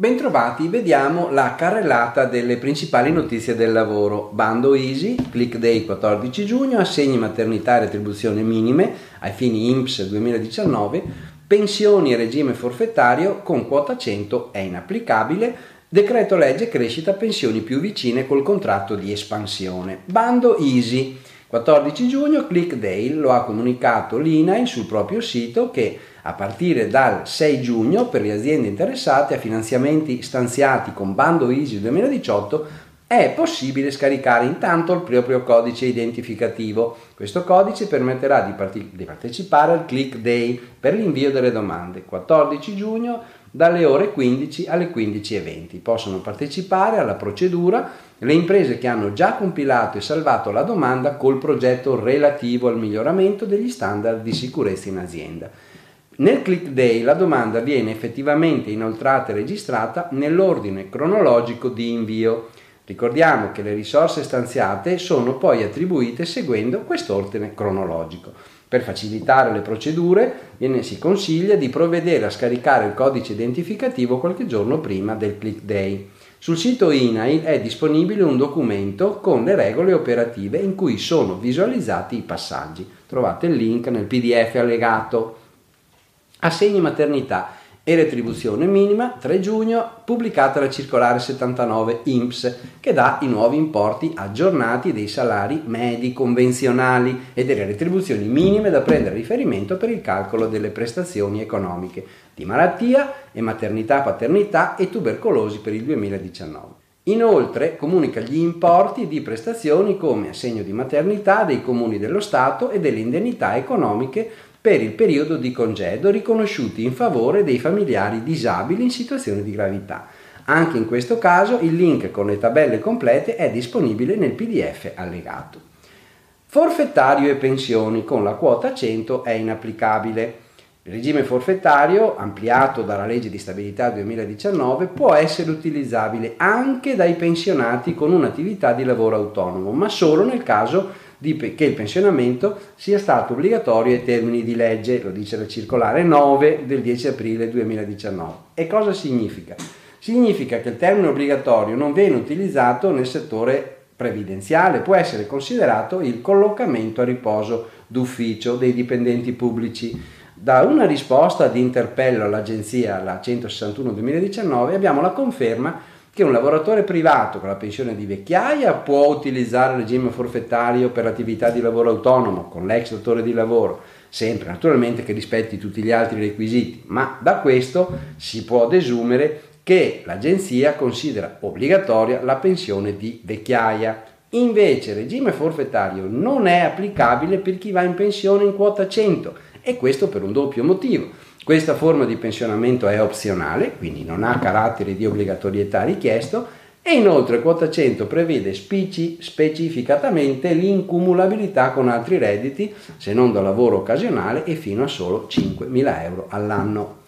Bentrovati, vediamo la carrellata delle principali notizie del lavoro. Bando Easy, Click Day 14 giugno, assegni maternità e retribuzione minime ai fini INPS 2019, pensioni e regime forfettario con quota 100 è inapplicabile, decreto legge crescita pensioni più vicine col contratto di espansione. Bando Easy, 14 giugno, Click Day lo ha comunicato l'INAI sul proprio sito che a partire dal 6 giugno per le aziende interessate a finanziamenti stanziati con bando ISI 2018 è possibile scaricare intanto il proprio codice identificativo. Questo codice permetterà di, part- di partecipare al Click Day per l'invio delle domande 14 giugno dalle ore 15 alle 15.20. Possono partecipare alla procedura le imprese che hanno già compilato e salvato la domanda col progetto relativo al miglioramento degli standard di sicurezza in azienda. Nel click day la domanda viene effettivamente inoltrata e registrata nell'ordine cronologico di invio. Ricordiamo che le risorse stanziate sono poi attribuite seguendo quest'ordine cronologico. Per facilitare le procedure viene, si consiglia di provvedere a scaricare il codice identificativo qualche giorno prima del click day. Sul sito INAIL è disponibile un documento con le regole operative in cui sono visualizzati i passaggi. Trovate il link nel PDF allegato. Assegni maternità e retribuzione minima 3 giugno pubblicata la circolare 79 INPS che dà i nuovi importi aggiornati dei salari medi convenzionali e delle retribuzioni minime da prendere riferimento per il calcolo delle prestazioni economiche di malattia e maternità, paternità e tubercolosi per il 2019. Inoltre comunica gli importi di prestazioni come assegno di maternità dei comuni dello Stato e delle indennità economiche per il periodo di congedo riconosciuti in favore dei familiari disabili in situazione di gravità. Anche in questo caso il link con le tabelle complete è disponibile nel PDF allegato. Forfettario e pensioni con la quota 100 è inapplicabile. Il regime forfettario, ampliato dalla legge di stabilità 2019, può essere utilizzabile anche dai pensionati con un'attività di lavoro autonomo, ma solo nel caso di che il pensionamento sia stato obbligatorio ai termini di legge, lo dice la circolare 9 del 10 aprile 2019. E cosa significa? Significa che il termine obbligatorio non viene utilizzato nel settore previdenziale, può essere considerato il collocamento a riposo d'ufficio dei dipendenti pubblici. Da una risposta di interpello all'agenzia, la 161 2019, abbiamo la conferma che un lavoratore privato con la pensione di vecchiaia può utilizzare il regime forfettario per l'attività di lavoro autonomo con l'ex datore di lavoro, sempre naturalmente che rispetti tutti gli altri requisiti, ma da questo si può desumere che l'agenzia considera obbligatoria la pensione di vecchiaia. Invece il regime forfettario non è applicabile per chi va in pensione in quota 100 e questo per un doppio motivo questa forma di pensionamento è opzionale, quindi non ha carattere di obbligatorietà richiesto e inoltre quota 100 prevede speci, specificatamente l'incumulabilità con altri redditi, se non da lavoro occasionale e fino a solo 5.000 euro all'anno.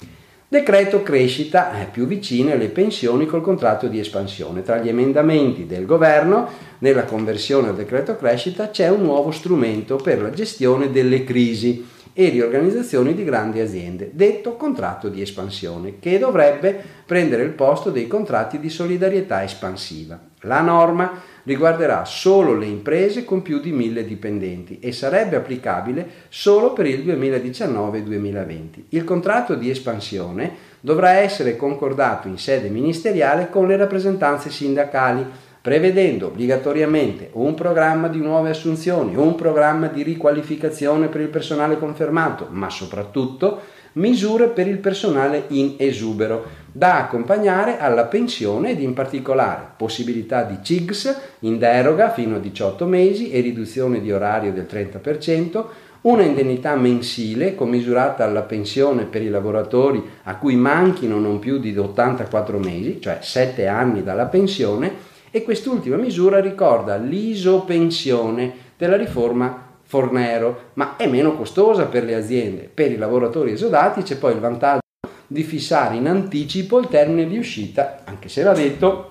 Decreto crescita è più vicino alle pensioni col contratto di espansione. Tra gli emendamenti del governo, nella conversione al decreto crescita c'è un nuovo strumento per la gestione delle crisi e riorganizzazioni di grandi aziende, detto contratto di espansione, che dovrebbe prendere il posto dei contratti di solidarietà espansiva. La norma riguarderà solo le imprese con più di mille dipendenti e sarebbe applicabile solo per il 2019-2020. Il contratto di espansione dovrà essere concordato in sede ministeriale con le rappresentanze sindacali prevedendo obbligatoriamente un programma di nuove assunzioni, un programma di riqualificazione per il personale confermato, ma soprattutto misure per il personale in esubero da accompagnare alla pensione ed in particolare possibilità di CIGS in deroga fino a 18 mesi e riduzione di orario del 30%, una indennità mensile commisurata alla pensione per i lavoratori a cui manchino non più di 84 mesi, cioè 7 anni dalla pensione, e quest'ultima misura ricorda l'isopensione della riforma Fornero, ma è meno costosa per le aziende. Per i lavoratori esodati c'è poi il vantaggio di fissare in anticipo il termine di uscita, anche se va detto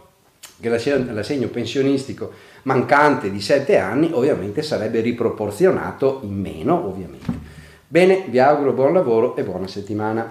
che l'assegno pensionistico mancante di 7 anni ovviamente sarebbe riproporzionato in meno, ovviamente. Bene, vi auguro buon lavoro e buona settimana.